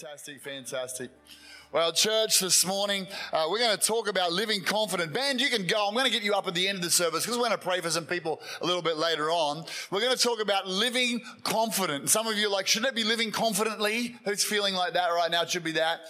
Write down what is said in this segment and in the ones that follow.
Fantastic, fantastic. Well, church, this morning uh, we're going to talk about living confident. Band, you can go. I'm going to get you up at the end of the service because we're going to pray for some people a little bit later on. We're going to talk about living confident. Some of you are like, shouldn't it be living confidently? Who's feeling like that right now? It should be that.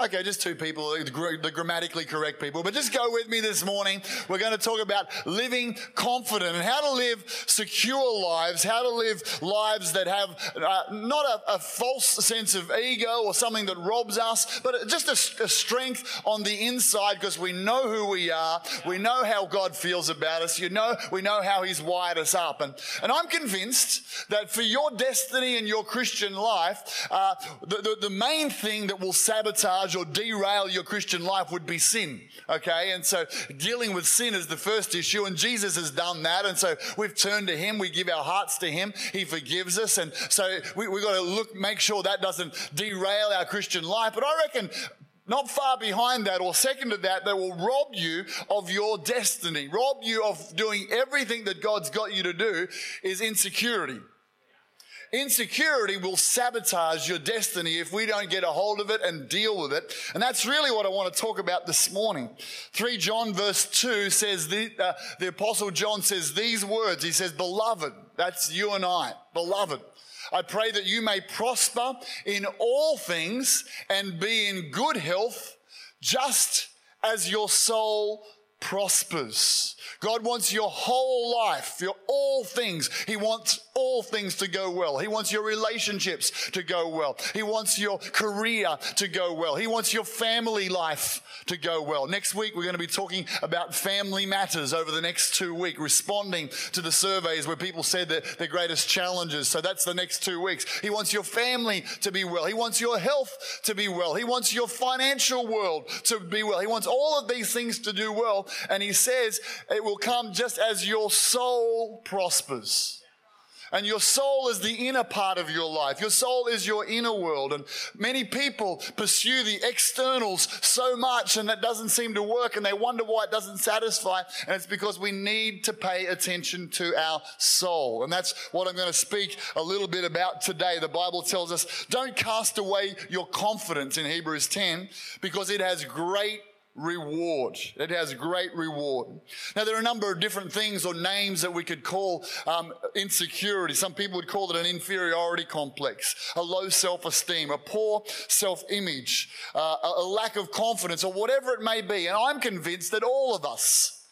Okay, just two people, the grammatically correct people. But just go with me this morning. We're going to talk about living confident and how to live secure lives, how to live lives that have uh, not a, a, false sense of ego or something that robs us, but just a, a strength on the inside because we know who we are. We know how God feels about us. You know, we know how He's wired us up. And, and I'm convinced that for your destiny and your Christian life, uh, the, the, the main thing that will sabotage sabotage or derail your Christian life would be sin. Okay. And so dealing with sin is the first issue. And Jesus has done that. And so we've turned to him. We give our hearts to him. He forgives us. And so we, we've got to look, make sure that doesn't derail our Christian life. But I reckon not far behind that or second to that, they will rob you of your destiny, rob you of doing everything that God's got you to do is insecurity. Insecurity will sabotage your destiny if we don't get a hold of it and deal with it. And that's really what I want to talk about this morning. 3 John verse 2 says, the, uh, the apostle John says these words. He says, beloved, that's you and I, beloved. I pray that you may prosper in all things and be in good health, just as your soul prospers. God wants your whole life, your all things. He wants all things to go well. He wants your relationships to go well. He wants your career to go well. He wants your family life to go well. Next week, we're going to be talking about family matters over the next two weeks, responding to the surveys where people said that their greatest challenges. So that's the next two weeks. He wants your family to be well. He wants your health to be well. He wants your financial world to be well. He wants all of these things to do well. And he says it will come just as your soul prospers. And your soul is the inner part of your life. Your soul is your inner world. And many people pursue the externals so much and that doesn't seem to work and they wonder why it doesn't satisfy. And it's because we need to pay attention to our soul. And that's what I'm going to speak a little bit about today. The Bible tells us don't cast away your confidence in Hebrews 10 because it has great reward. It has great reward. Now, there are a number of different things or names that we could call um, insecurity. Some people would call it an inferiority complex, a low self esteem, a poor self image, uh, a lack of confidence, or whatever it may be. And I'm convinced that all of us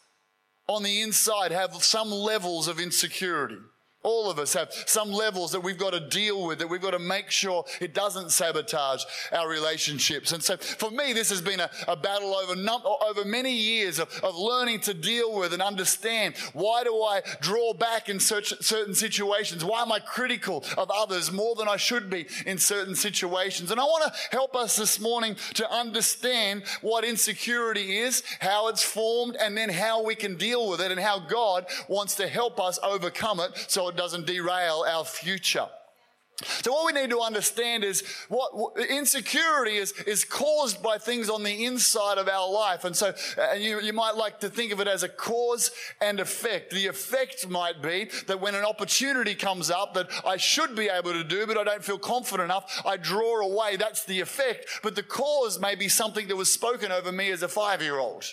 on the inside have some levels of insecurity. All of us have some levels that we've got to deal with, that we've got to make sure it doesn't sabotage our relationships. And so for me, this has been a, a battle over, num- over many years of, of, learning to deal with and understand why do I draw back in such, certain situations? Why am I critical of others more than I should be in certain situations? And I want to help us this morning to understand what insecurity is, how it's formed, and then how we can deal with it and how God wants to help us overcome it so it doesn't derail our future. So what we need to understand is what insecurity is, is caused by things on the inside of our life. And so uh, you, you might like to think of it as a cause and effect. The effect might be that when an opportunity comes up that I should be able to do, but I don't feel confident enough, I draw away. That's the effect. But the cause may be something that was spoken over me as a five year old.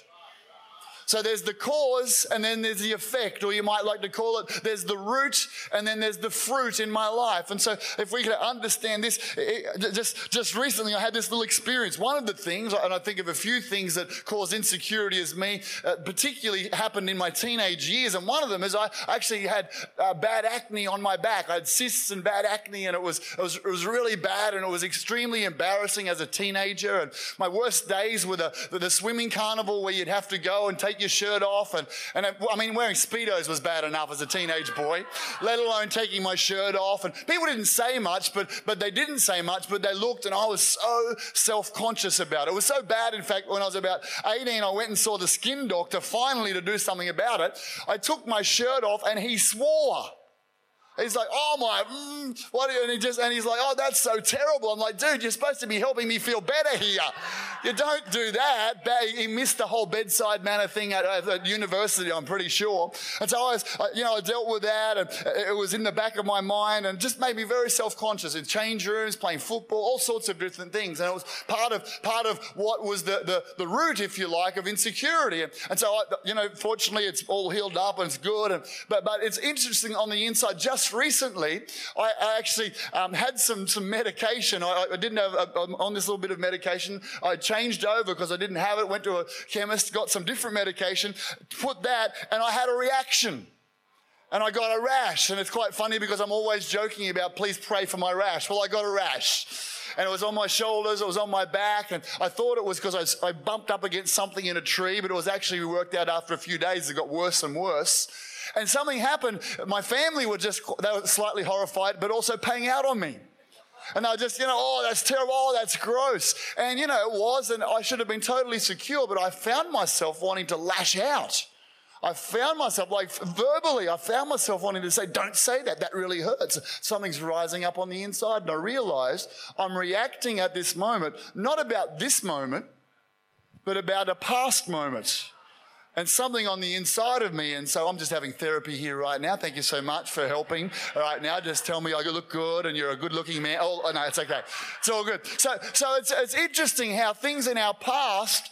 So there's the cause and then there's the effect, or you might like to call it there's the root and then there's the fruit in my life. And so if we can understand this, it, just, just recently I had this little experience. One of the things, and I think of a few things that cause insecurity as me, uh, particularly happened in my teenage years. And one of them is I actually had uh, bad acne on my back. I had cysts and bad acne and it was, it was, it was really bad and it was extremely embarrassing as a teenager. And my worst days were the, the swimming carnival where you'd have to go and take take your shirt off. And, and I mean, wearing Speedos was bad enough as a teenage boy, let alone taking my shirt off. And people didn't say much, but, but they didn't say much, but they looked and I was so self-conscious about it. It was so bad. In fact, when I was about 18, I went and saw the skin doctor finally to do something about it. I took my shirt off and he swore. He's like, oh my, mm, what? And he just, and he's like, oh, that's so terrible. I'm like, dude, you're supposed to be helping me feel better here. You don't do that. He missed the whole bedside manner thing at, at university, I'm pretty sure. And so I was, you know, I dealt with that and it was in the back of my mind and just made me very self-conscious in change rooms, playing football, all sorts of different things. And it was part of, part of what was the, the, the root, if you like, of insecurity. And, and so, I, you know, fortunately it's all healed up and it's good. And, but, but it's interesting on the inside, just just recently, I, I actually um, had some, some medication. I, I didn't have, a, uh, um, on this little bit of medication. I changed over because I didn't have it, went to a chemist, got some different medication, put that, and I had a reaction and I got a rash. And it's quite funny because I'm always joking about, please pray for my rash. Well, I got a rash. And it was on my shoulders, it was on my back, and I thought it was because I, I bumped up against something in a tree, but it was actually, worked out after a few days, it got worse and worse. And something happened. My family were just, they were slightly horrified, but also paying out on me. And I was just, you know, oh, that's terrible. Oh, that's gross. And, you know, it was, and I should have been totally secure, but I found myself wanting to lash out. I found myself, like verbally, I found myself wanting to say, don't say that. That really hurts. Something's rising up on the inside. And I realized I'm reacting at this moment, not about this moment, but about a past moment and something on the inside of me. And so I'm just having therapy here right now. Thank you so much for helping right now. Just tell me I look good and you're a good looking man. Oh, no, it's okay. It's all good. So, so it's, it's interesting how things in our past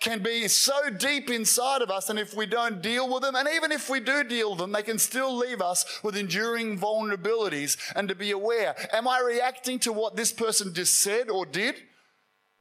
can be so deep inside of us. And if we don't deal with them, and even if we do deal with them, they can still leave us with enduring vulnerabilities and to be aware. Am I reacting to what this person just said or did?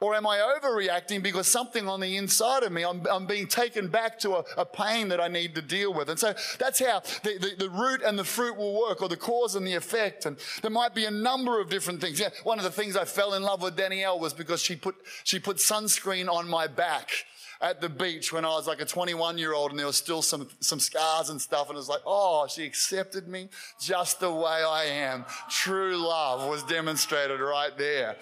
Or am I overreacting because something on the inside of me, I'm, I'm being taken back to a, a, pain that I need to deal with? And so that's how the, the, the, root and the fruit will work, or the cause and the effect. And there might be a number of different things. Yeah, one of the things I fell in love with Danielle was because she put, she put sunscreen on my back at the beach when I was like a 21 year old and there was still some, some scars and stuff. And it was like, oh, she accepted me just the way I am. True love was demonstrated right there.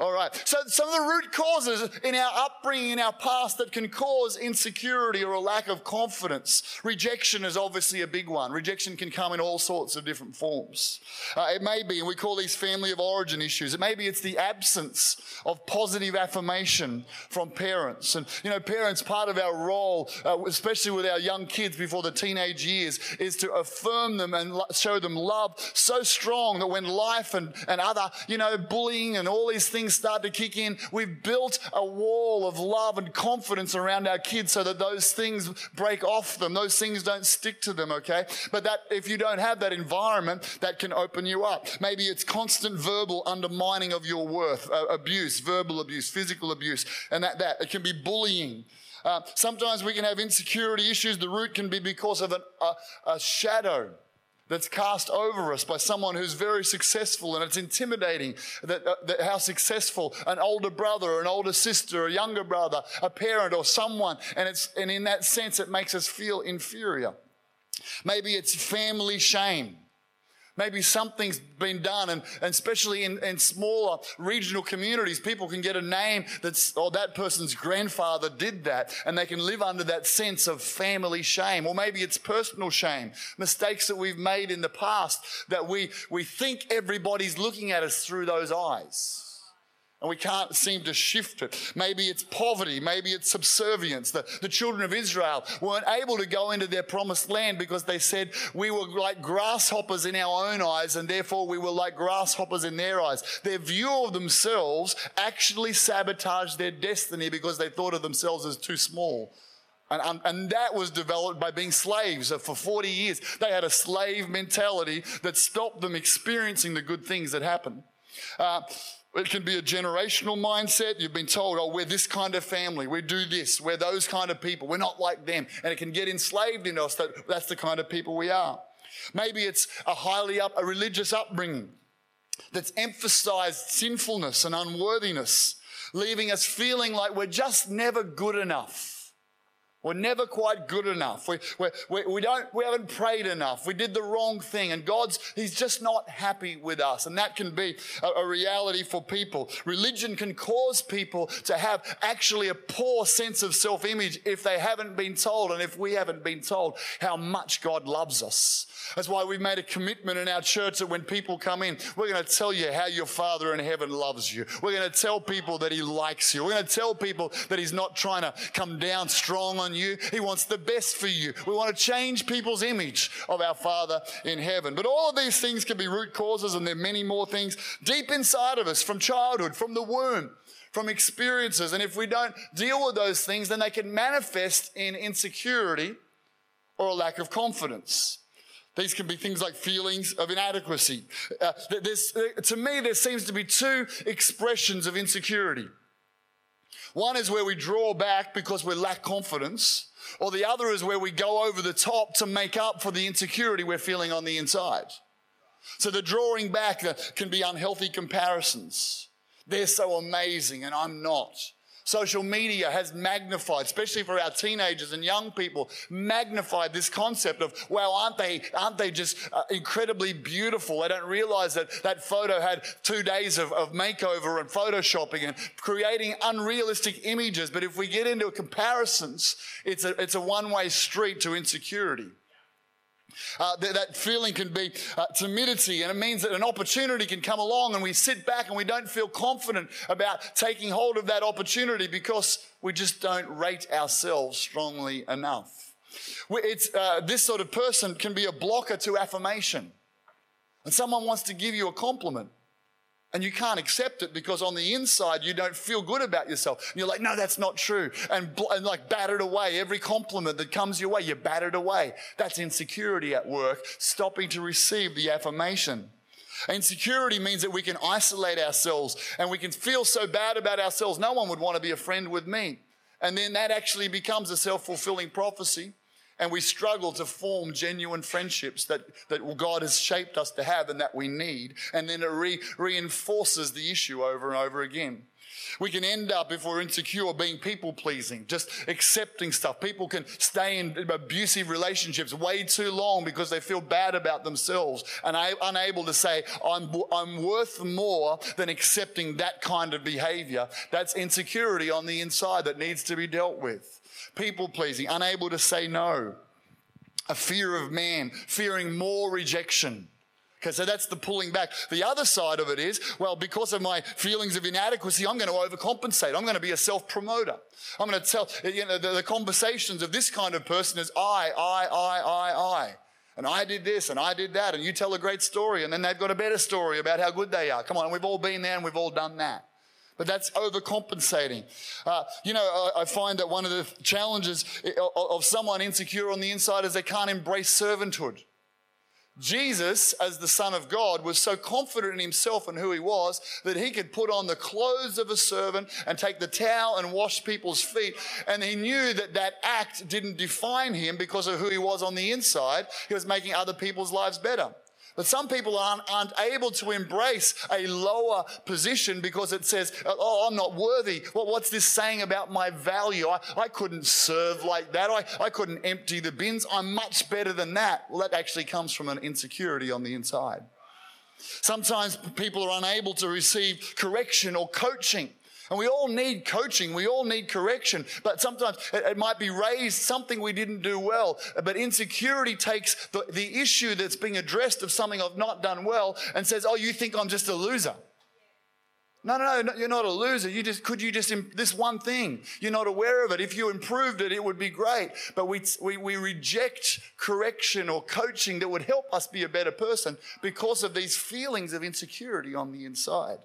All right. So some of the root causes in our upbringing, in our past that can cause insecurity or a lack of confidence. Rejection is obviously a big one. Rejection can come in all sorts of different forms. Uh, it may be, and we call these family of origin issues. It may be it's the absence of positive affirmation from parents. And, you know, parents parents, part of our role, uh, especially with our young kids before the teenage years, is to affirm them and show them love so strong that when life and, and other, you know, bullying and all these things start to kick in, we've built a wall of love and confidence around our kids so that those things break off them. Those things don't stick to them, okay? But that, if you don't have that environment, that can open you up. Maybe it's constant verbal undermining of your worth, uh, abuse, verbal abuse, physical abuse, and that, that. It can be bullying. Uh, sometimes we can have insecurity issues. The root can be because of an, a, a shadow that's cast over us by someone who's very successful and it's intimidating that, uh, that, how successful an older brother an older sister a younger brother a parent or someone and it's and in that sense it makes us feel inferior maybe it's family shame Maybe something's been done, and, and especially in, in smaller regional communities, people can get a name that's, or that person's grandfather did that, and they can live under that sense of family shame. Or maybe it's personal shame, mistakes that we've made in the past that we, we think everybody's looking at us through those eyes. And we can't seem to shift it. Maybe it's poverty. Maybe it's subservience. The, the children of Israel weren't able to go into their promised land because they said we were like grasshoppers in our own eyes and therefore we were like grasshoppers in their eyes. Their view of themselves actually sabotaged their destiny because they thought of themselves as too small. And, and, that was developed by being slaves. For 40 years, they had a slave mentality that stopped them experiencing the good things that happened. Uh, it can be a generational mindset. You've been told, oh, we're this kind of family. We do this. We're those kind of people. We're not like them. And it can get enslaved in us that that's the kind of people we are. Maybe it's a highly up, a religious upbringing that's emphasized sinfulness and unworthiness, leaving us feeling like we're just never good enough. We're never quite good enough. We, we, we, don't, we haven't prayed enough. We did the wrong thing. And God's, He's just not happy with us. And that can be a, a reality for people. Religion can cause people to have actually a poor sense of self image if they haven't been told and if we haven't been told how much God loves us. That's why we've made a commitment in our church that when people come in, we're going to tell you how your Father in heaven loves you. We're going to tell people that He likes you. We're going to tell people that He's not trying to come down strong on you. He wants the best for you. We want to change people's image of our Father in heaven. But all of these things can be root causes, and there are many more things deep inside of us from childhood, from the womb from experiences. And if we don't deal with those things, then they can manifest in insecurity or a lack of confidence. These can be things like feelings of inadequacy. Uh, to me, there seems to be two expressions of insecurity. One is where we draw back because we lack confidence, or the other is where we go over the top to make up for the insecurity we're feeling on the inside. So the drawing back can be unhealthy comparisons. They're so amazing and I'm not. Social media has magnified, especially for our teenagers and young people, magnified this concept of, wow, aren't they, aren't they just uh, incredibly beautiful? They don't realize that that photo had two days of, of makeover and photoshopping and creating unrealistic images. But if we get into comparisons, it's a, it's a one way street to insecurity. Uh, th- that feeling can be uh, timidity, and it means that an opportunity can come along, and we sit back and we don't feel confident about taking hold of that opportunity because we just don't rate ourselves strongly enough. It's, uh, this sort of person can be a blocker to affirmation. And someone wants to give you a compliment and you can't accept it because on the inside you don't feel good about yourself. And you're like, no, that's not true. And, and like battered away. Every compliment that comes your way, you bat it away. That's insecurity at work, stopping to receive the affirmation. Insecurity means that we can isolate ourselves and we can feel so bad about ourselves. No one would want to be a friend with me. And then that actually becomes a self fulfilling prophecy and we struggle to form genuine friendships that, that God has shaped us to have and that we need. And then it re- reinforces the issue over and over again. We can end up, if we're insecure, being people pleasing, just accepting stuff. People can stay in abusive relationships way too long because they feel bad about themselves and unable to say, I'm, I'm worth more than accepting that kind of behavior. That's insecurity on the inside that needs to be dealt with people pleasing, unable to say no, a fear of man, fearing more rejection. Okay, so that's the pulling back. The other side of it is, well, because of my feelings of inadequacy, I'm going to overcompensate. I'm going to be a self promoter. I'm going to tell, you know, the, the, conversations of this kind of person is I, I, I, I, I. And I did this and I did that. And you tell a great story. And then they've got a better story about how good they are. Come on, we've all been there and we've all done that but that's overcompensating. Uh, you know, I, I, find that one of the challenges of, of someone insecure on the inside is they can't embrace servanthood. Jesus, as the Son of God, was so confident in himself and who he was that he could put on the clothes of a servant and take the towel and wash people's feet. And he knew that that act didn't define him because of who he was on the inside. He was making other people's lives better. But some people aren't, aren't, able to embrace a lower position because it says, oh, I'm not worthy. Well, what's this saying about my value? I, I couldn't serve like that. I, I couldn't empty the bins. I'm much better than that. Well, that actually comes from an insecurity on the inside. Sometimes people are unable to receive correction or coaching and we all need coaching, we all need correction, but sometimes it, might be raised something we didn't do well. But insecurity takes the, the issue that's being addressed of something I've not done well and says, Oh, you think I'm just a loser. No, no, no, you're not a loser. You just, could you just, this one thing, you're not aware of it. If you improved it, it would be great. But we, we, we reject correction or coaching that would help us be a better person because of these feelings of insecurity on the inside.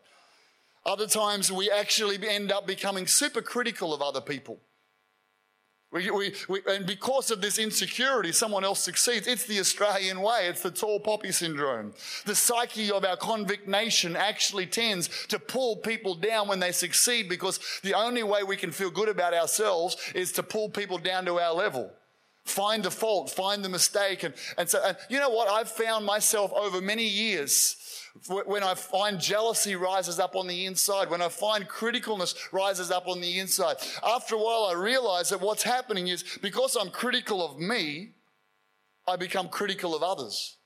Other times we actually end up becoming super critical of other people. We, we, we, and because of this insecurity, someone else succeeds. It's the Australian way. It's the tall poppy syndrome. The psyche of our convict nation actually tends to pull people down when they succeed because the only way we can feel good about ourselves is to pull people down to our level. Find the fault, find the mistake. And, and so, and you know what? I've found myself over many years when I find jealousy rises up on the inside, when I find criticalness rises up on the inside. After a while, I realize that what's happening is because I'm critical of me, I become critical of others.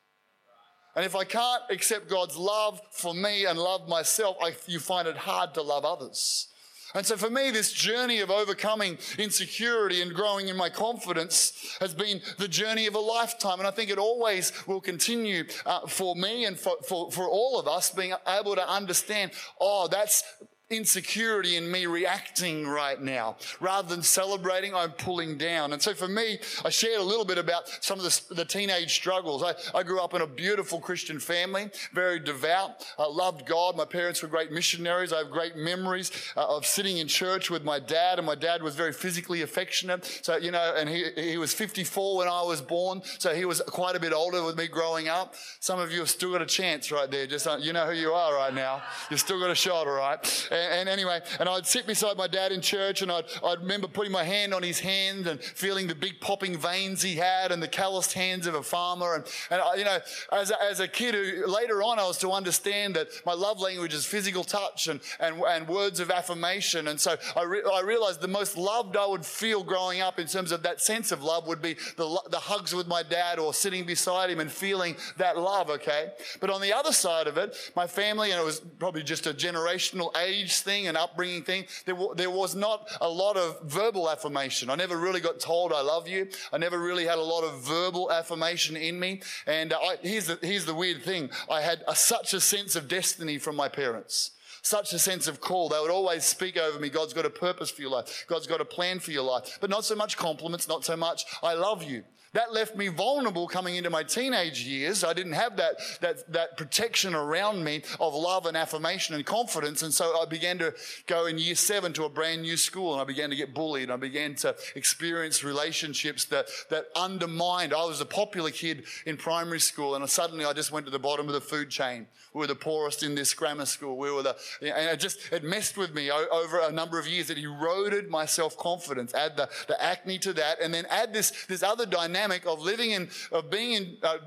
And if I can't accept God's love for me and love myself, I, you find it hard to love others. And so for me, this journey of overcoming insecurity and growing in my confidence has been the journey of a lifetime. And I think it always will continue uh, for me and for, for, for all of us being able to understand, oh, that's insecurity in me reacting right now. Rather than celebrating, I'm pulling down. And so for me, I shared a little bit about some of the, the teenage struggles. I, I, grew up in a beautiful Christian family, very devout. I loved God. My parents were great missionaries. I have great memories uh, of sitting in church with my dad, and my dad was very physically affectionate. So, you know, and he, he was 54 when I was born. So he was quite a bit older with me growing up. Some of you have still got a chance right there. Just, uh, you know who you are right now. You've still got a shot, all right? And, and, anyway, and I'd sit beside my dad in church and I'd, I'd remember putting my hand on his hand and feeling the big popping veins he had and the calloused hands of a farmer. And, and I, you know, as a, as a kid who later on I was to understand that my love language is physical touch and, and, and words of affirmation. And so I, re- I realized the most loved I would feel growing up in terms of that sense of love would be the, the hugs with my dad or sitting beside him and feeling that love, okay? But on the other side of it, my family, and it was probably just a generational age age thing and upbringing thing, there, w- there was not a lot of verbal affirmation. I never really got told I love you. I never really had a lot of verbal affirmation in me. And uh, I, here's, the, here's the weird thing. I had a, such a sense of destiny from my parents such a sense of call. They would always speak over me. God's got a purpose for your life. God's got a plan for your life. But not so much compliments, not so much, I love you. That left me vulnerable coming into my teenage years. I didn't have that, that, that protection around me of love and affirmation and confidence. And so I began to go in year seven to a brand new school and I began to get bullied. I began to experience relationships that, that undermined. I was a popular kid in primary school and suddenly I just went to the bottom of the food chain. We were the poorest in this grammar school. We were the, and it just, it messed with me over a number of years. It eroded my self confidence. Add the, the acne to that and then add this, this other dynamic dynamic of living in, of being in uh,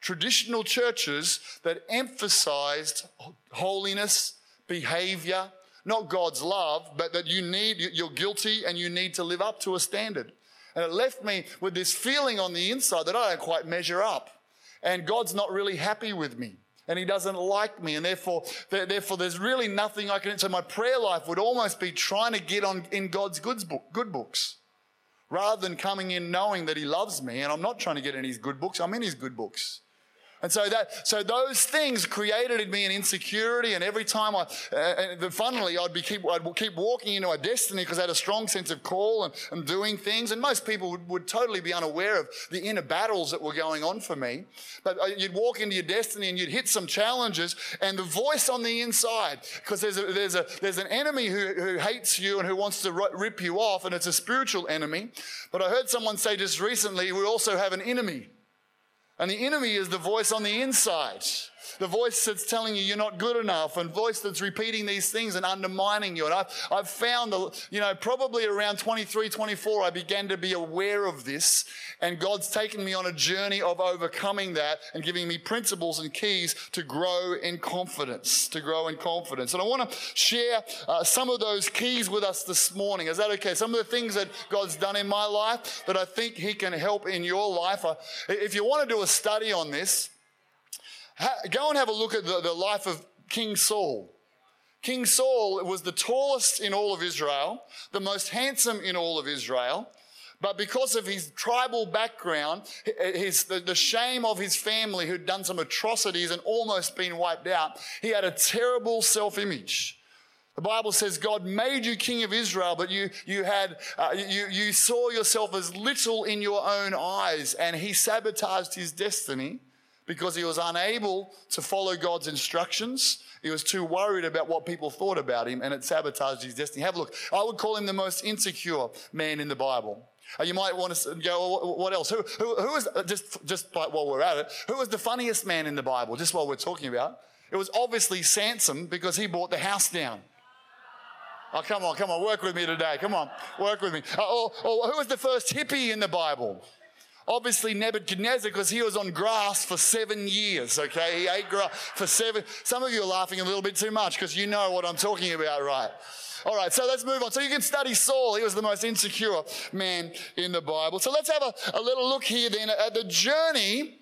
traditional churches that emphasized holiness, behavior, not God's love, but that you need, you're guilty and you need to live up to a standard. And it left me with this feeling on the inside that I don't quite measure up. And God's not really happy with me. And he doesn't like me. And therefore, therefore, there's really nothing I can. So my prayer life would almost be trying to get on in God's good, book, good books rather than coming in knowing that he loves me and I'm not trying to get in his good books, I'm in his good books. And so that, so those things created in me an insecurity. And every time I, uh, and funnily, I'd be keep, I'd keep walking into a destiny because I had a strong sense of call and, and doing things. And most people would, would, totally be unaware of the inner battles that were going on for me. But uh, you'd walk into your destiny and you'd hit some challenges and the voice on the inside, because there's a, there's a, there's an enemy who, who hates you and who wants to rip you off and it's a spiritual enemy. But I heard someone say just recently, we also have an enemy. And the enemy is the voice on the inside. The voice that's telling you you're not good enough and voice that's repeating these things and undermining you. And I've, I've found, you know, probably around 23, 24, I began to be aware of this. And God's taken me on a journey of overcoming that and giving me principles and keys to grow in confidence, to grow in confidence. And I want to share uh, some of those keys with us this morning. Is that okay? Some of the things that God's done in my life that I think He can help in your life. If you want to do a study on this, go and have a look at the, the life of King Saul. King Saul was the tallest in all of Israel, the most handsome in all of Israel. But because of his tribal background, his, the, the, shame of his family who'd done some atrocities and almost been wiped out, he had a terrible self image. The Bible says God made you king of Israel, but you, you, had, uh, you, you saw yourself as little in your own eyes, and he sabotaged his destiny because he was unable to follow God's instructions. He was too worried about what people thought about him and it sabotaged his destiny. Have a look. I would call him the most insecure man in the Bible. Uh, you might want to go, what else? Who, who, is, uh, just, just while we're at it, who was the funniest man in the Bible, just while we're talking about? It was obviously Samson because he brought the house down. Oh, come on, come on, work with me today. Come on, work with me. Uh, or, or who was the first hippie in the Bible? Obviously, Nebuchadnezzar, because he was on grass for seven years, okay? He ate grass for seven. Some of you are laughing a little bit too much because you know what I'm talking about, right? All right, so let's move on. So you can study Saul. He was the most insecure man in the Bible. So let's have a, a little look here then at the journey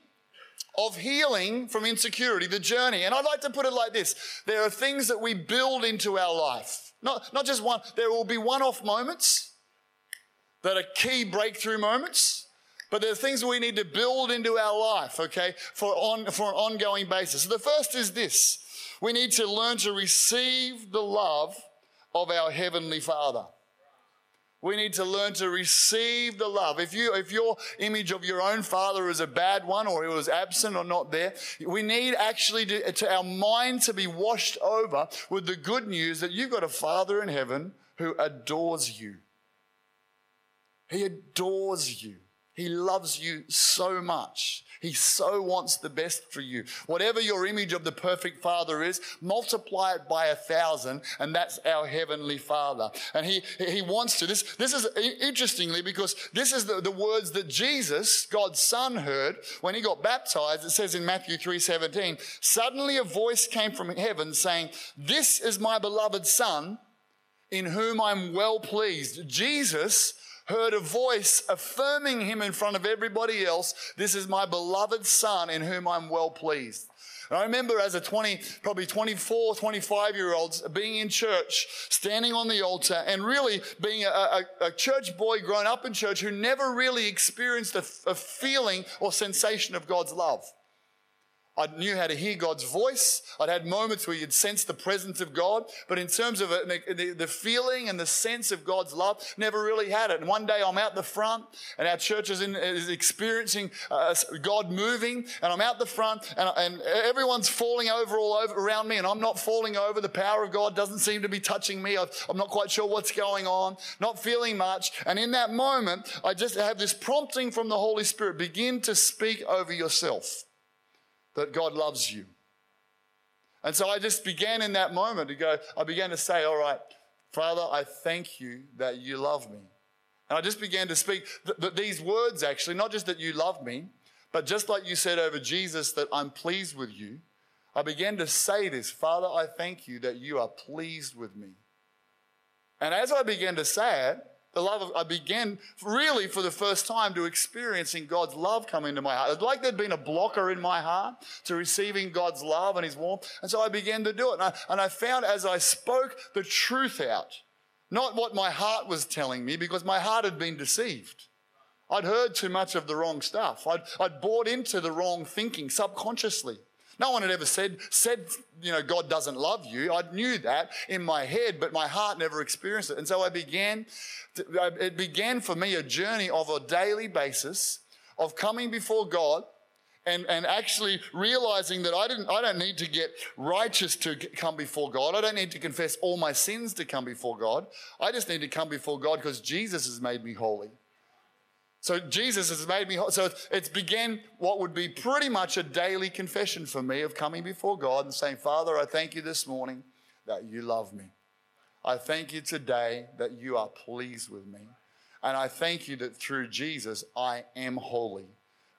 of healing from insecurity, the journey. And I'd like to put it like this there are things that we build into our life. Not, not just one, there will be one off moments that are key breakthrough moments. But there are things we need to build into our life, okay, for, on, for an ongoing basis. So the first is this we need to learn to receive the love of our Heavenly Father. We need to learn to receive the love. If you, if your image of your own father is a bad one or he was absent or not there, we need actually to, to our mind to be washed over with the good news that you've got a father in heaven who adores you. He adores you. He loves you so much. He so wants the best for you. Whatever your image of the perfect Father is, multiply it by a thousand, and that's our Heavenly Father. And He, he wants to. This, this is interestingly because this is the, the words that Jesus, God's Son, heard when He got baptized. It says in Matthew 3 17, suddenly a voice came from heaven saying, This is my beloved Son, in whom I'm well pleased. Jesus heard a voice affirming him in front of everybody else, This is my beloved son in whom I'm well pleased. And I remember as a 20, probably 24, 25 year old being in church, standing on the altar, and really being a, a, a church boy grown up in church who never really experienced a, a feeling or sensation of God's love. I knew how to hear God's voice. I'd had moments where you'd sense the presence of God, but in terms of it, the feeling and the sense of God's love, never really had it. And one day I'm out the front, and our church is, in, is experiencing uh, God moving, and I'm out the front, and, and everyone's falling over all over around me, and I'm not falling over. The power of God doesn't seem to be touching me. I'm not quite sure what's going on, not feeling much. And in that moment, I just have this prompting from the Holy Spirit begin to speak over yourself that God loves you. And so I just began in that moment to go, I began to say, All right, Father, I thank you that you love me. And I just began to speak th- th- these words actually, not just that you love me, but just like you said over Jesus, that I'm pleased with you. I began to say this Father, I thank you that you are pleased with me. And as I began to say it, the love of, I began really for the first time to experiencing God's love come into my heart. It's like there'd been a blocker in my heart to receiving God's love and His warmth. And so I began to do it. And I, and I found as I spoke the truth out, not what my heart was telling me, because my heart had been deceived. I'd heard too much of the wrong stuff. I'd, I'd bought into the wrong thinking subconsciously. No one had ever said, said, you know, God doesn't love you. I knew that in my head, but my heart never experienced it. And so I began, to, it began for me a journey of a daily basis of coming before God and, and actually realizing that I didn't, I don't need to get righteous to come before God. I don't need to confess all my sins to come before God. I just need to come before God because Jesus has made me holy. So Jesus has made me, so it's began what would be pretty much a daily confession for me of coming before God and saying, Father, I thank you this morning that you love me. I thank you today that you are pleased with me. And I thank you that through Jesus, I am holy.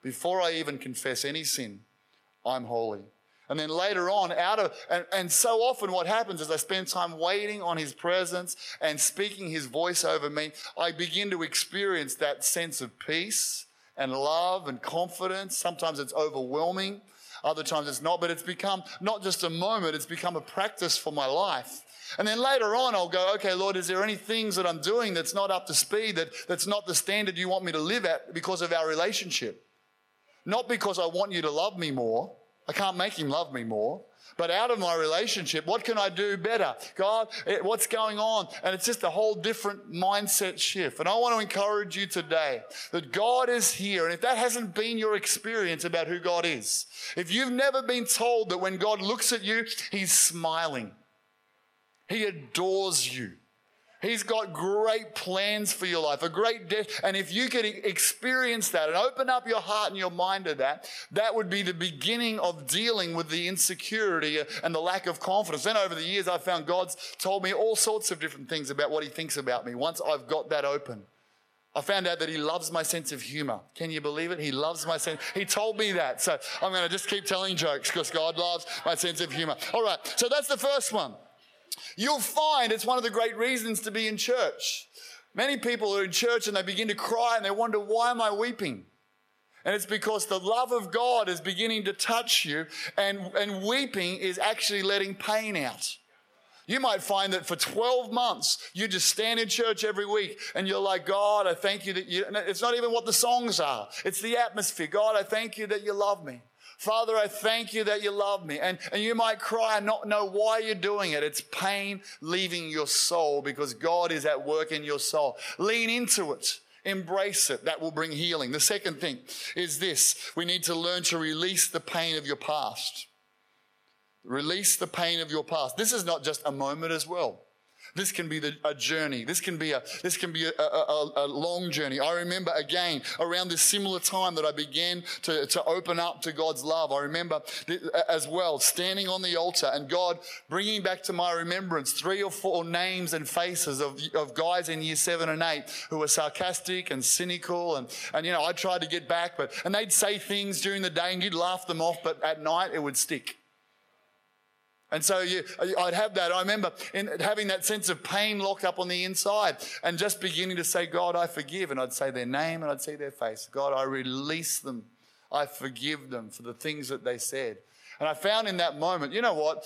Before I even confess any sin, I'm holy. And then later on, out of, and, and so often what happens is I spend time waiting on his presence and speaking his voice over me. I begin to experience that sense of peace and love and confidence. Sometimes it's overwhelming. Other times it's not, but it's become not just a moment, it's become a practice for my life. And then later on, I'll go, okay, Lord, is there any things that I'm doing that's not up to speed, that, that's not the standard you want me to live at because of our relationship? Not because I want you to love me more, I can't make him love me more. But out of my relationship, what can I do better? God, what's going on? And it's just a whole different mindset shift. And I want to encourage you today that God is here. And if that hasn't been your experience about who God is, if you've never been told that when God looks at you, he's smiling, he adores you. He's got great plans for your life, a great death. And if you could experience that and open up your heart and your mind to that, that would be the beginning of dealing with the insecurity and the lack of confidence. Then over the years, I found God's told me all sorts of different things about what He thinks about me. Once I've got that open, I found out that he loves my sense of humor. Can you believe it? He loves my sense. He told me that. So I'm going to just keep telling jokes because God loves my sense of humor. All right. So that's the first one. You'll find it's one of the great reasons to be in church. Many people are in church and they begin to cry and they wonder, why am I weeping? And it's because the love of God is beginning to touch you, and, and weeping is actually letting pain out. You might find that for 12 months, you just stand in church every week and you're like, God, I thank you that you, it's not even what the songs are, it's the atmosphere. God, I thank you that you love me. Father, I thank you that you love me. And, and you might cry and not know why you're doing it. It's pain leaving your soul because God is at work in your soul. Lean into it. Embrace it. That will bring healing. The second thing is this we need to learn to release the pain of your past. Release the pain of your past. This is not just a moment as well. This can be the, a journey. This can be a this can be a, a, a, long journey. I remember again around this similar time that I began to, to open up to God's love. I remember as well standing on the altar and God bringing back to my remembrance three or four names and faces of, of guys in year seven and eight who were sarcastic and cynical and and you know I tried to get back, but and they'd say things during the day and you'd laugh them off, but at night it would stick. And so you, I'd have that. I remember having that sense of pain locked up on the inside and just beginning to say, God, I forgive. And I'd say their name and I'd see their face. God, I release them. I forgive them for the things that they said. And I found in that moment, you know what?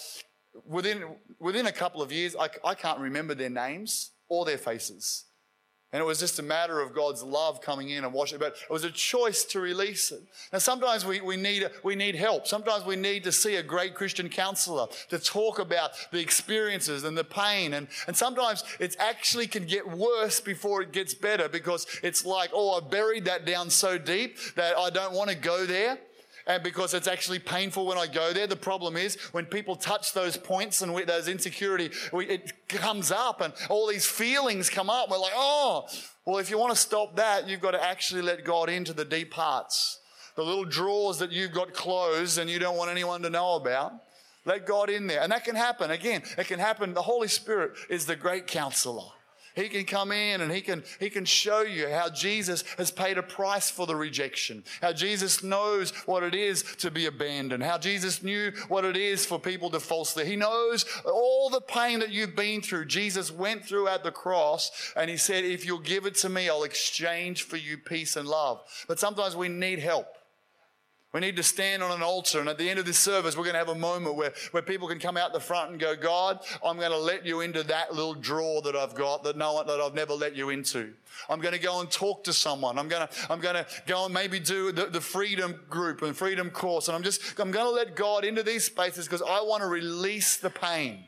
Within, within a couple of years, I, I can't remember their names or their faces. And it was just a matter of God's love coming in and washing it. But it was a choice to release it. Now, sometimes we, we, need, we need help. Sometimes we need to see a great Christian counselor to talk about the experiences and the pain. And, and sometimes it actually can get worse before it gets better because it's like, oh, I buried that down so deep that I don't want to go there and because it's actually painful when I go there. The problem is when people touch those points and we, those insecurity, we, it comes up and all these feelings come up. We're like, oh, well, if you want to stop that, you've got to actually let God into the deep parts, the little drawers that you've got closed and you don't want anyone to know about. Let God in there. And that can happen. Again, it can happen. The Holy Spirit is the great counselor. He can come in and he can, he can show you how Jesus has paid a price for the rejection, how Jesus knows what it is to be abandoned, how Jesus knew what it is for people to falsely. He knows all the pain that you've been through. Jesus went through at the cross and he said, If you'll give it to me, I'll exchange for you peace and love. But sometimes we need help. We need to stand on an altar, and at the end of this service, we're going to have a moment where, where people can come out the front and go, God, I'm going to let you into that little drawer that I've got that no one, that I've never let you into. I'm going to go and talk to someone. I'm going to, I'm going to go and maybe do the, the freedom group and freedom course. And I'm just, I'm going to let God into these spaces because I want to release the pain.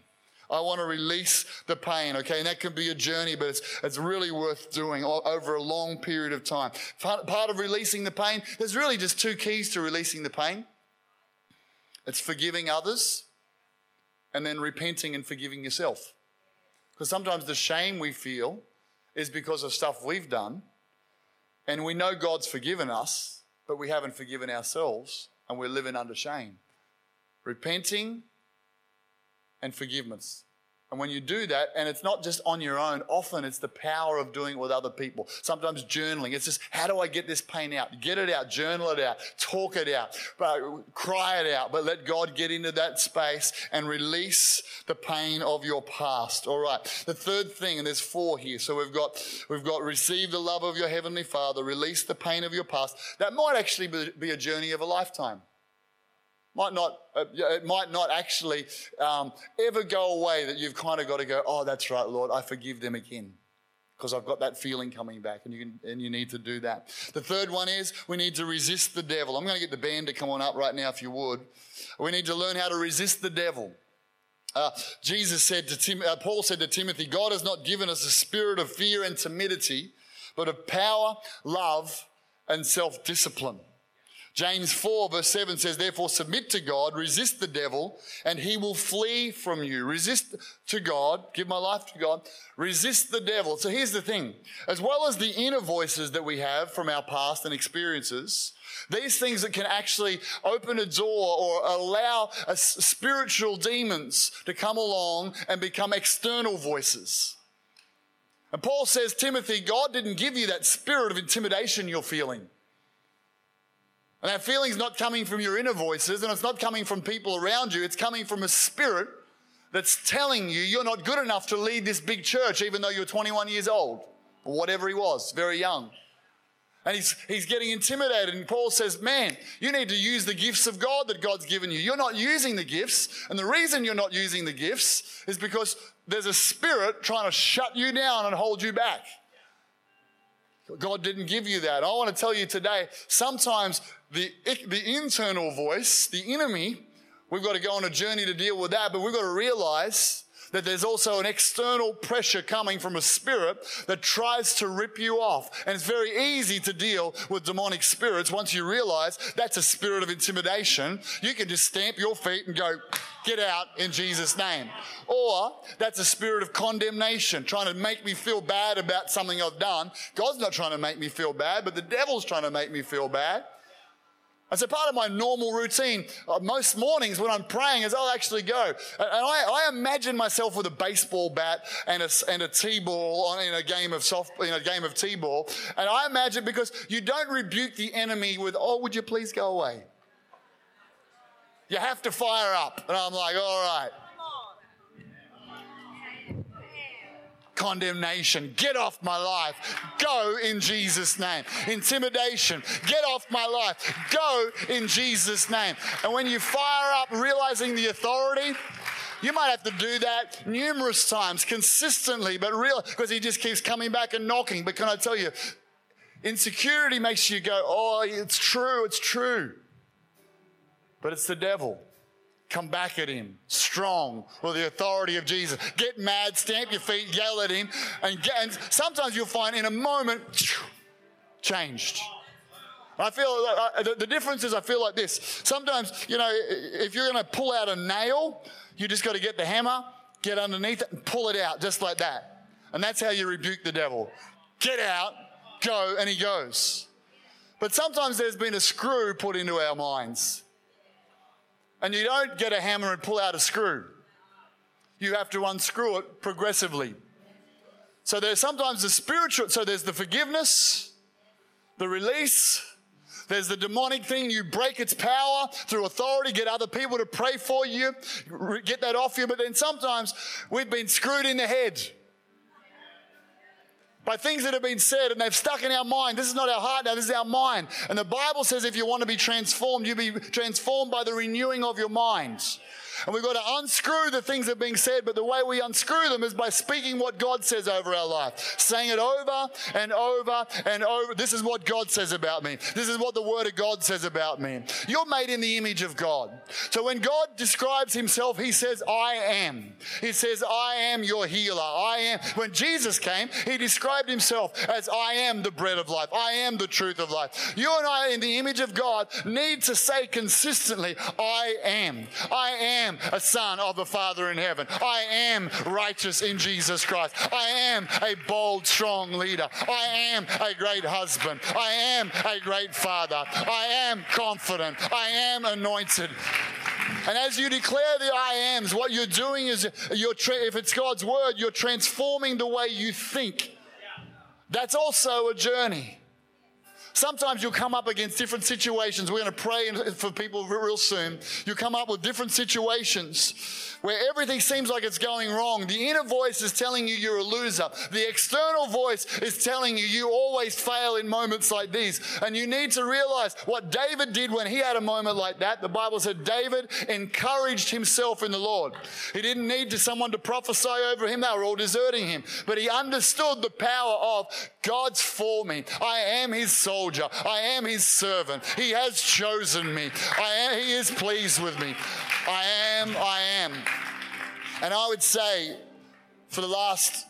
I want to release the pain, okay? And that can be a journey, but it's, it's really worth doing over a long period of time. Part, part of releasing the pain, there's really just two keys to releasing the pain it's forgiving others and then repenting and forgiving yourself. Because sometimes the shame we feel is because of stuff we've done, and we know God's forgiven us, but we haven't forgiven ourselves, and we're living under shame. Repenting and forgiveness. And when you do that, and it's not just on your own, often it's the power of doing it with other people. Sometimes journaling. It's just, how do I get this pain out? Get it out, journal it out, talk it out, but cry it out, but let God get into that space and release the pain of your past. All right. The third thing, and there's four here. So we've got, we've got receive the love of your heavenly father, release the pain of your past. That might actually be a journey of a lifetime. Might not, uh, it might not actually um, ever go away that you've kind of got to go, oh, that's right, Lord, I forgive them again. Because I've got that feeling coming back, and you, can, and you need to do that. The third one is we need to resist the devil. I'm going to get the band to come on up right now, if you would. We need to learn how to resist the devil. Uh, Jesus said to Tim, uh, Paul said to Timothy, God has not given us a spirit of fear and timidity, but of power, love, and self discipline. James 4, verse 7 says, Therefore, submit to God, resist the devil, and he will flee from you. Resist to God, give my life to God, resist the devil. So here's the thing as well as the inner voices that we have from our past and experiences, these things that can actually open a door or allow spiritual demons to come along and become external voices. And Paul says, Timothy, God didn't give you that spirit of intimidation you're feeling. And that feeling's not coming from your inner voices and it's not coming from people around you. It's coming from a spirit that's telling you you're not good enough to lead this big church, even though you're 21 years old or whatever he was, very young. And he's, he's getting intimidated. And Paul says, Man, you need to use the gifts of God that God's given you. You're not using the gifts. And the reason you're not using the gifts is because there's a spirit trying to shut you down and hold you back. God didn't give you that. I want to tell you today, sometimes the, the internal voice, the enemy, we've got to go on a journey to deal with that, but we've got to realize that there's also an external pressure coming from a spirit that tries to rip you off. And it's very easy to deal with demonic spirits once you realize that's a spirit of intimidation. You can just stamp your feet and go, get out in Jesus' name. Or that's a spirit of condemnation, trying to make me feel bad about something I've done. God's not trying to make me feel bad, but the devil's trying to make me feel bad. And so part of my normal routine uh, most mornings when I'm praying is I'll actually go. And I, I imagine myself with a baseball bat and a, and a T-ball in a game of soft, in a game of T-ball. And I imagine because you don't rebuke the enemy with, oh, would you please go away? You have to fire up. And I'm like, all right. Condemnation. Get off my life. Go in Jesus' name. Intimidation. Get off my life. Go in Jesus' name. And when you fire up realizing the authority, you might have to do that numerous times, consistently, but real, because he just keeps coming back and knocking. But can I tell you, insecurity makes you go, oh, it's true, it's true. But it's the devil come back at him strong with the authority of Jesus. Get mad, stamp your feet, yell at him, and, get, and sometimes you'll find in a moment, changed. I feel uh, the, the difference is I feel like this. Sometimes, you know, if you're going to pull out a nail, you just got to get the hammer, get underneath it, and pull it out just like that. And that's how you rebuke the devil. Get out, go, and he goes. But sometimes there's been a screw put into our minds. And you don't get a hammer and pull out a screw. You have to unscrew it progressively. So there's sometimes the spiritual, so there's the forgiveness, the release, there's the demonic thing. You break its power through authority, get other people to pray for you, get that off you. But then sometimes we've been screwed in the head by things that have been said and they've stuck in our mind. This is not our heart now, this is our mind. And the Bible says if you want to be transformed, you be transformed by the renewing of your minds. And we've got to unscrew the things that are being said, but the way we unscrew them is by speaking what God says over our life. Saying it over and over and over. This is what God says about me. This is what the Word of God says about me. You're made in the image of God. So when God describes Himself, He says, I am. He says, I am your healer. I am. When Jesus came, He described Himself as, I am the bread of life. I am the truth of life. You and I, in the image of God, need to say consistently, I am. I am am a son of the Father in heaven. I am righteous in Jesus Christ. I am a bold, strong leader. I am a great husband. I am a great father. I am confident. I am anointed. And as you declare the I ams, what you're doing is you're tra- if it's God's word, you're transforming the way you think. That's also a journey. Sometimes you'll come up against different situations. We're going to pray for people real soon. You come up with different situations where everything seems like it's going wrong. The inner voice is telling you you're a loser. The external voice is telling you you always fail in moments like these. And you need to realize what David did when he had a moment like that. The Bible said David encouraged himself in the Lord. He didn't need to someone to prophesy over him. They were all deserting him. But he understood the power of God's for me. I am his soldier. I am his servant. He has chosen me. I am, he is pleased with me. I am, I am. And I would say for the last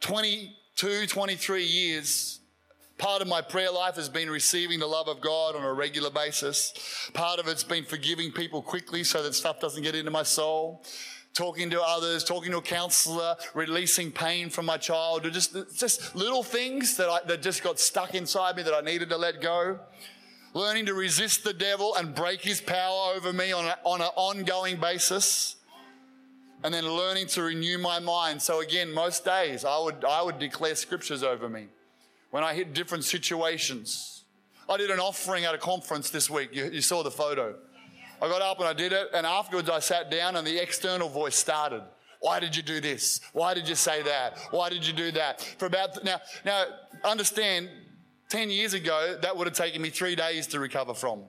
22, 23 years, Part of my prayer life has been receiving the love of God on a regular basis. Part of it's been forgiving people quickly so that stuff doesn't get into my soul talking to others, talking to a counselor, releasing pain from my child, or just, just little things that, I, that just got stuck inside me that I needed to let go. Learning to resist the devil and break his power over me on, a, on an ongoing basis. And then learning to renew my mind. So again, most days I would I would declare scriptures over me when I hit different situations. I did an offering at a conference this week. You, you saw the photo. I got up and I did it, and afterwards I sat down and the external voice started. Why did you do this? Why did you say that? Why did you do that? For about now, now understand, 10 years ago, that would have taken me three days to recover from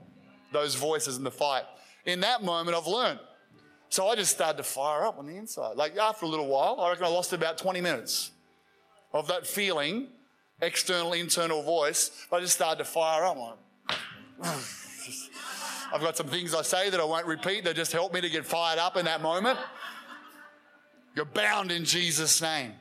those voices in the fight. In that moment, I've learned so I just started to fire up on the inside. Like after a little while, I reckon I lost about 20 minutes of that feeling, external, internal voice. I just started to fire up. Like, I've got some things I say that I won't repeat that just help me to get fired up in that moment. You're bound in Jesus' name.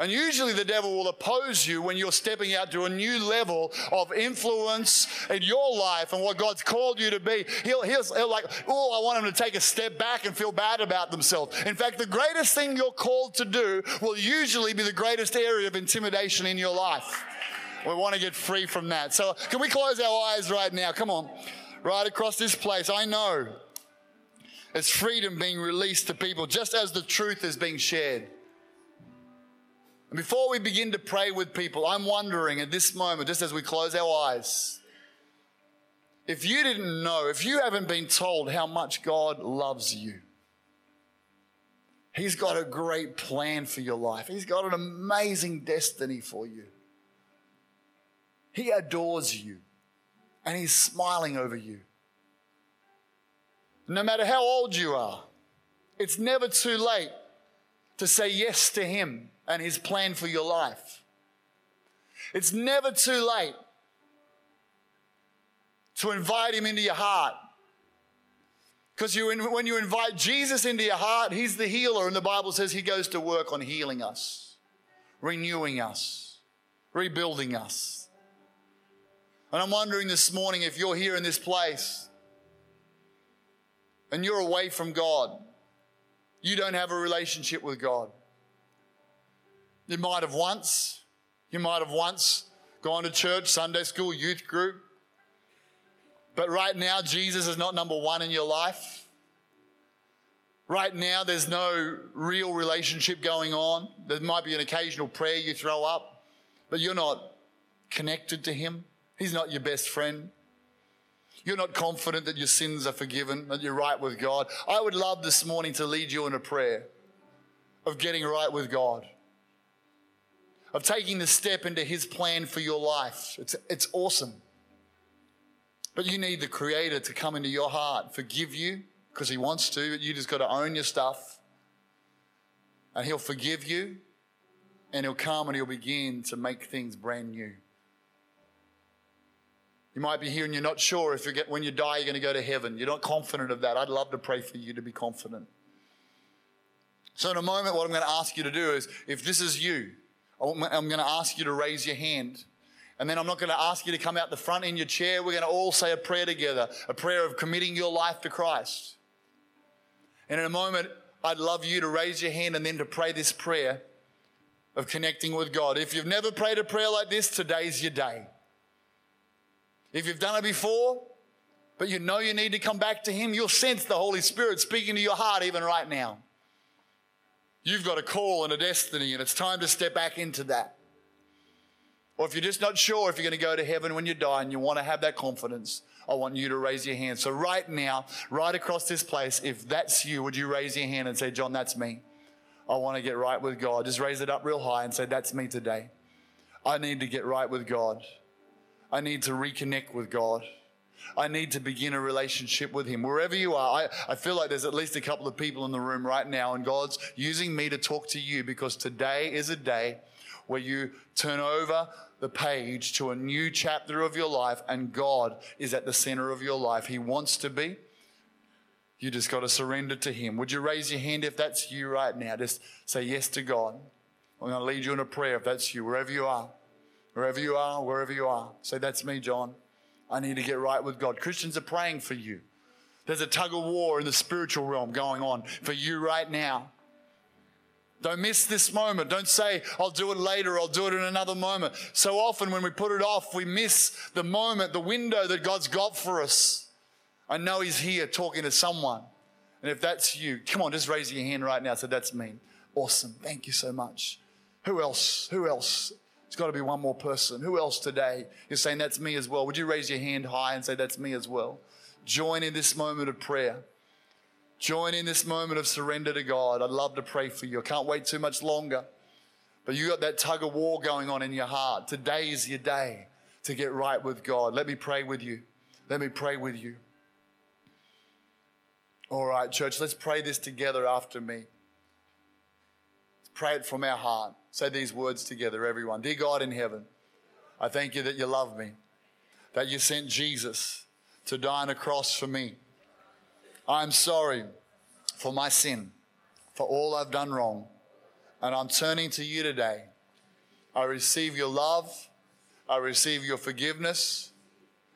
And usually the devil will oppose you when you're stepping out to a new level of influence in your life and what God's called you to be. He'll, he'll, he'll like, oh, I want them to take a step back and feel bad about themselves. In fact, the greatest thing you're called to do will usually be the greatest area of intimidation in your life. We want to get free from that. So can we close our eyes right now? Come on. Right across this place. I know it's freedom being released to people just as the truth is being shared. And before we begin to pray with people, I'm wondering at this moment, just as we close our eyes, if you didn't know, if you haven't been told how much God loves you, He's got a great plan for your life. He's got an amazing destiny for you. He adores you and He's smiling over you. No matter how old you are, it's never too late to say yes to Him and His plan for your life. It's never too late to invite Him into your heart. Because you, when you invite Jesus into your heart, He's the healer, and the Bible says He goes to work on healing us, renewing us, rebuilding us. And I'm wondering this morning if you're here in this place and you're away from God, you don't have a relationship with God. You might have once, you might have once gone to church, Sunday school, youth group. But right now, Jesus is not number one in your life. Right now, there's no real relationship going on. There might be an occasional prayer you throw up, but you're not connected to Him. He's not your best friend. You're not confident that your sins are forgiven, that you're right with God. I would love this morning to lead you in a prayer of getting right with God of taking the step into His plan for your life. It's, it's awesome. But you need the Creator to come into your heart, forgive you because He wants to, but you just got to own your stuff. And He'll forgive you and He'll come and He'll begin to make things brand new. You might be here and you're not sure if you get, when you die, you're going to go to heaven. You're not confident of that. I'd love to pray for you to be confident. So, in a moment, what I'm going to ask you to do is if this is you, I'm going to ask you to raise your hand. And then I'm not going to ask you to come out the front in your chair. We're going to all say a prayer together, a prayer of committing your life to Christ. And in a moment, I'd love you to raise your hand and then to pray this prayer of connecting with God. If you've never prayed a prayer like this, today's your day. If you've done it before, but you know you need to come back to Him, you'll sense the Holy Spirit speaking to your heart even right now. You've got a call and a destiny, and it's time to step back into that. Or if you're just not sure if you're going to go to heaven when you die and you want to have that confidence, I want you to raise your hand. So, right now, right across this place, if that's you, would you raise your hand and say, John, that's me? I want to get right with God. Just raise it up real high and say, That's me today. I need to get right with God. I need to reconnect with God. I need to begin a relationship with Him. Wherever you are, I, I feel like there's at least a couple of people in the room right now, and God's using me to talk to you because today is a day where you turn over the page to a new chapter of your life, and God is at the center of your life. He wants to be. You just got to surrender to Him. Would you raise your hand if that's you right now? Just say yes to God. I'm going to lead you in a prayer if that's you, wherever you are. Wherever you are, wherever you are. Say, That's me, John. I need to get right with God. Christians are praying for you. There's a tug of war in the spiritual realm going on for you right now. Don't miss this moment. Don't say, I'll do it later, I'll do it in another moment. So often when we put it off, we miss the moment, the window that God's got for us. I know He's here talking to someone. And if that's you, come on, just raise your hand right now. So that's me. Awesome. Thank you so much. Who else? Who else? It's got to be one more person. Who else today? You're saying that's me as well. Would you raise your hand high and say that's me as well? Join in this moment of prayer. Join in this moment of surrender to God. I'd love to pray for you. I can't wait too much longer. But you got that tug of war going on in your heart. Today is your day to get right with God. Let me pray with you. Let me pray with you. All right, church, let's pray this together after me. Pray it from our heart. Say these words together, everyone. Dear God in heaven, I thank you that you love me, that you sent Jesus to die on a cross for me. I'm sorry for my sin, for all I've done wrong. And I'm turning to you today. I receive your love. I receive your forgiveness.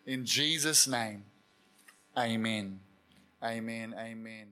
In Jesus' name, amen. Amen. Amen.